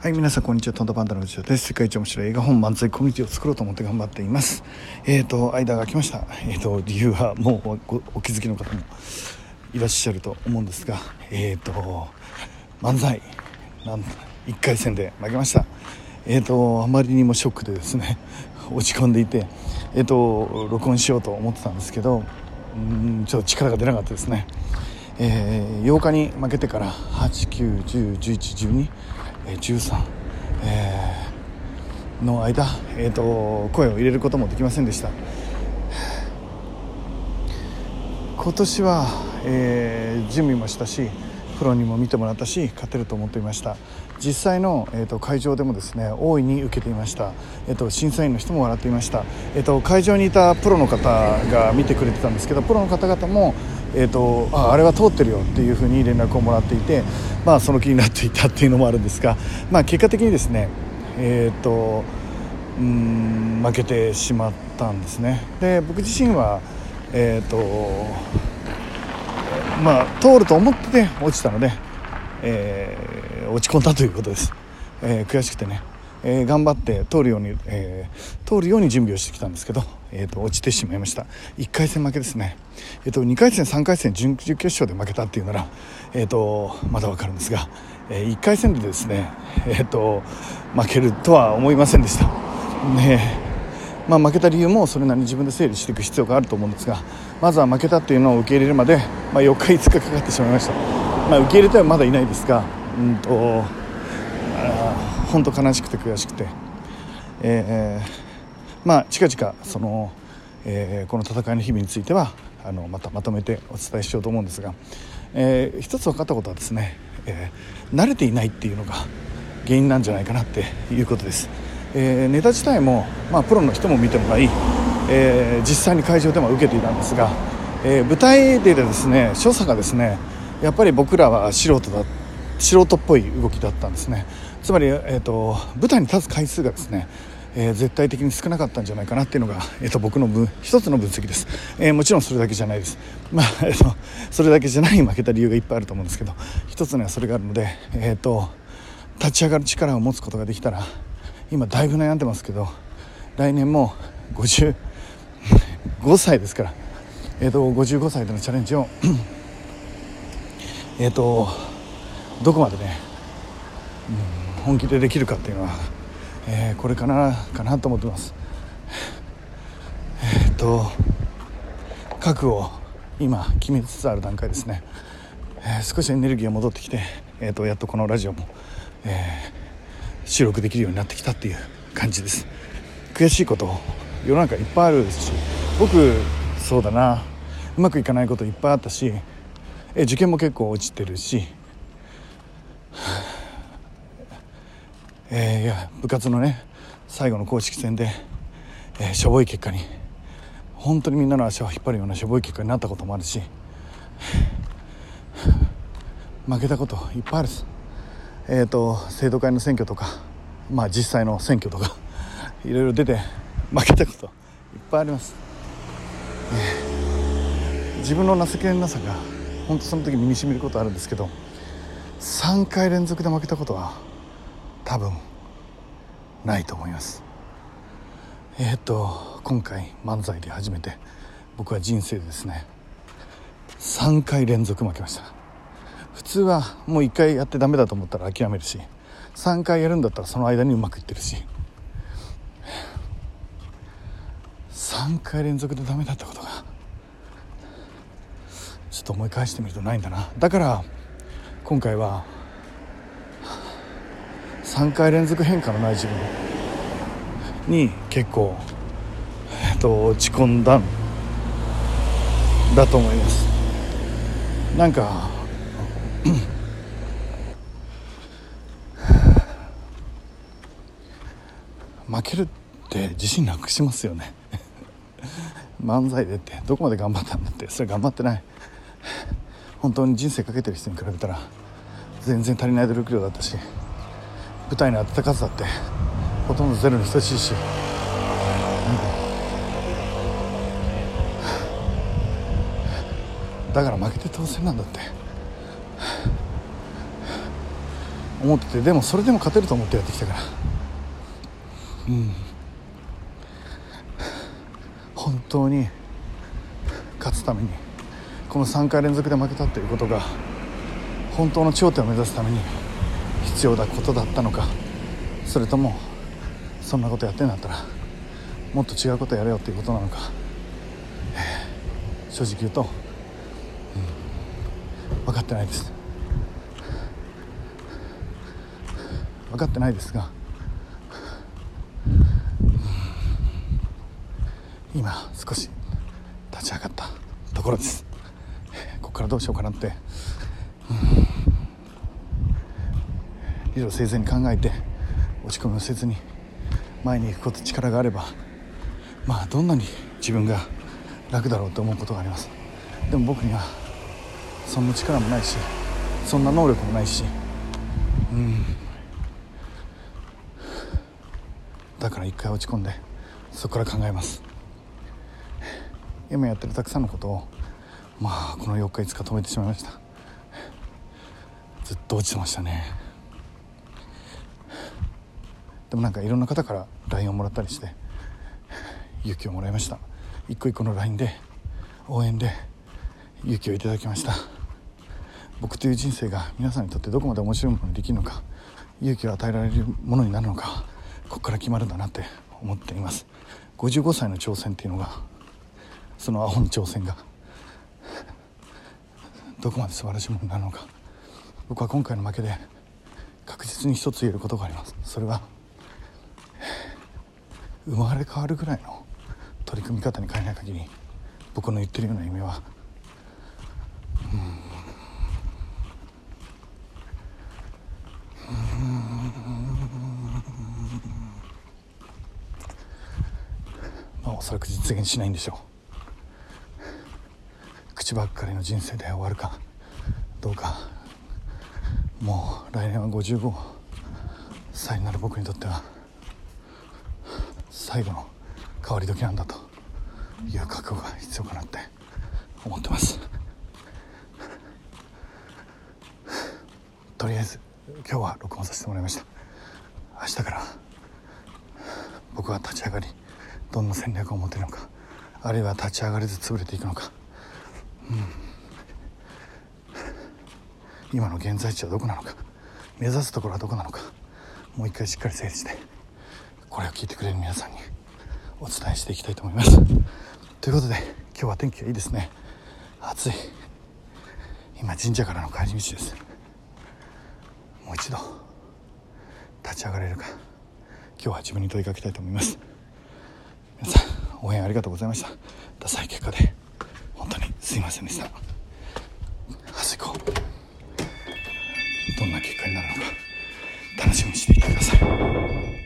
はい、皆さんこんにちは。トントパンダの内田です。世界一面白い映画本漫才コミュニティを作ろうと思って頑張っています。えっ、ー、と、間が空きました。えっ、ー、と、理由はもうお気づきの方もいらっしゃると思うんですが、えっ、ー、と、漫才、なん1回戦で負けました。えっ、と、あまりにもショックでですね、落ち込んでいて、えっ、と、録音しようと思ってたんですけど、うんちょっと力が出なかったですね。えー、8日に負けてから8、9、10、11、12、13、えー、の間、えーと、声を入れることもできませんでした。今年は、えー、準備もしたしプロにも見てもらったし勝てると思っていました。実際の、えーと、会場でもですね大いに受けていました、えーと、審査員の人も笑っていました、えー、と会場にいたプロの方が見てくれてたんですけどプロの方々もえーと、ああれは通ってるよっていうふうに連絡をもらっていて、まあ、その気になっていたっていうのもあるんですが、まあ、結果的にですね、えーと、うん負けてしまったんですね。で僕自身は、えーとまあ、通ると思って落ちたので、えー、落ち込んだということです、えー、悔しくてね。えー、頑張って通るように、えー、通るように準備をしてきたんですけど、えーと、落ちてしまいました。1回戦負けですね、えーと、2回戦3回戦準々決勝で負けたっていうなら、えーと、まだ分かるんですが、えー、1回戦でですね、えー、と負けるとは思いませんでした、ねまあ、負けた理由もそれなりに自分で整理していく必要があると思うんですがまずは負けたっていうのを受け入れるまで、まあ、4日5日かかってしまいました、まあ、受け入れてはまだいないですがうんと本当悲しくて悔しくて、えー、まあ近々その、えー、この戦いの日々についてはあのまたまとめてお伝えしようと思うんですが、えー、一つ分かったことはですね、えー、慣れていないっていうのが原因なんじゃないかなっていうことです、えー、ネタ自体も、まあ、プロの人も見てもらい、えー、実際に会場でも受けていたんですが、えー、舞台でですね所作がですねやっぱり僕らは素人だ素人っぽい動きだったんですね。つまり、えーと、舞台に立つ回数がですね、えー、絶対的に少なかったんじゃないかなっていうのが、えーと、僕の分一つの分析です、えー、もちろんそれだけじゃないです、まあ えーと、それだけじゃない負けた理由がいっぱいあると思うんですけど一つにはそれがあるので、えー、と立ち上がる力を持つことができたら今だいぶ悩んでますけど来年も55歳ですから、えー、と55歳でのチャレンジを えとどこまでね、うん本気でできるかっていうのは、えー、これかなかなと思ってます。えー、と覚悟を今決めつつある段階ですね、えー、少しエネルギーが戻ってきて、えーと、やっとこのラジオも、え収録できるようになってきたっていう感じです。悔しいこと世の中いっぱいあるし僕そうだな。うまくいかないこといっぱいあったし、え受験も結構落ちてるしえー、いや部活のね最後の公式戦で、えー、しょぼい結果に本当にみんなの足を引っ張るようなしょぼい結果になったこともあるし負けたこといっぱいあるです。えっ、ー、と生徒会の選挙とかまあ実際の選挙とか いろいろ出て負けたこといっぱいあります、えー、自分の情けなさが本当その時身にしみることあるんですけど3回連続で負けたことは多分ないと思います。えー、っと今回漫才で初めて僕は人生でですね3回連続負けました。通はもう1回やってダメだと思ったら諦めるし3回やるんだったらその間にうまくいってるし。3回連続でダメだったことがちょっと思い返してみるとないんだな。だから今回は3回連続変化のない自分に結構、えっと、落ち込んだんだと思います。なんか負けるって自信なくしますよね。漫才でってどこまで頑張ったんだって。それ頑張ってない。本当に人生かけてる人に比べたら全然足りない努力量だったし舞台の温かさってほとんどゼロに等しいし、うん、だから負けて当然なんだって。思っててでもそれでも勝てると思ってやってきたから。うん。本当に勝つためにこの3回連続で負けたということが本当の頂点を目指すために必要なことだったのかそれともそんなことやってんだったらもっと違うことやれよっていうことなのか、正直言うと、うん、分かってないです。分かってないですが、うん、今少し立ち上がったところです。ここからどうしようかなって、うん、理路整然に考えて落ち込みをせずに前に行くこと力があればまあどんなに自分が楽だろうと思うことがあります。でも僕にはそんな力もないしそんな能力もないしうん。だから一回落ち込んでそこから考えます。今やってるたくさんのことをまあこの4日5日止めてしまいました。ずっと落ちてましたね。でもなんかいろんな方から LINE をもらったりして勇気をもらいました。一個一個の LINE で応援で勇気をいただきました。僕という人生が皆さんにとってどこまで面白いものにできるのか勇気を与えられるものになるのかここから決まるんだなって思っています。55歳の挑戦っていうのがそのアホの挑戦が。どこまで素晴らしいものなのか。僕は今回の負けで確実に一つ言えることがあります。それは生まれ変わるぐらいの取り組み方に変えない限り僕の言ってるような夢はまあおそらく実現しないん。でしょう口ばっかりの人生で終わるかどうかもう来年は55歳になる僕にとっては最後の変わり時なんだという覚悟が必要かなって思ってます。とりあえず今日は録音させてもらいました。明日から僕は立ち上がりどんな戦略を持てるのかあるいは立ち上がれず潰れていくのか、今の現在地はどこなのか。目指すところはどこなのか。もう一回しっかり整理して。これを聞いてくれる皆さんに。お伝えしていきたいと思います。ということで今日は天気がいいですね。暑い。今神社からの帰り道です。もう一度立ち上がれるか。今日は自分に問いかけたいと思います。皆さん応援ありがとうございました。ダサい結果で。本当に。すいませんでした。端っこ。どんな結果になるのか楽しみにしていてください。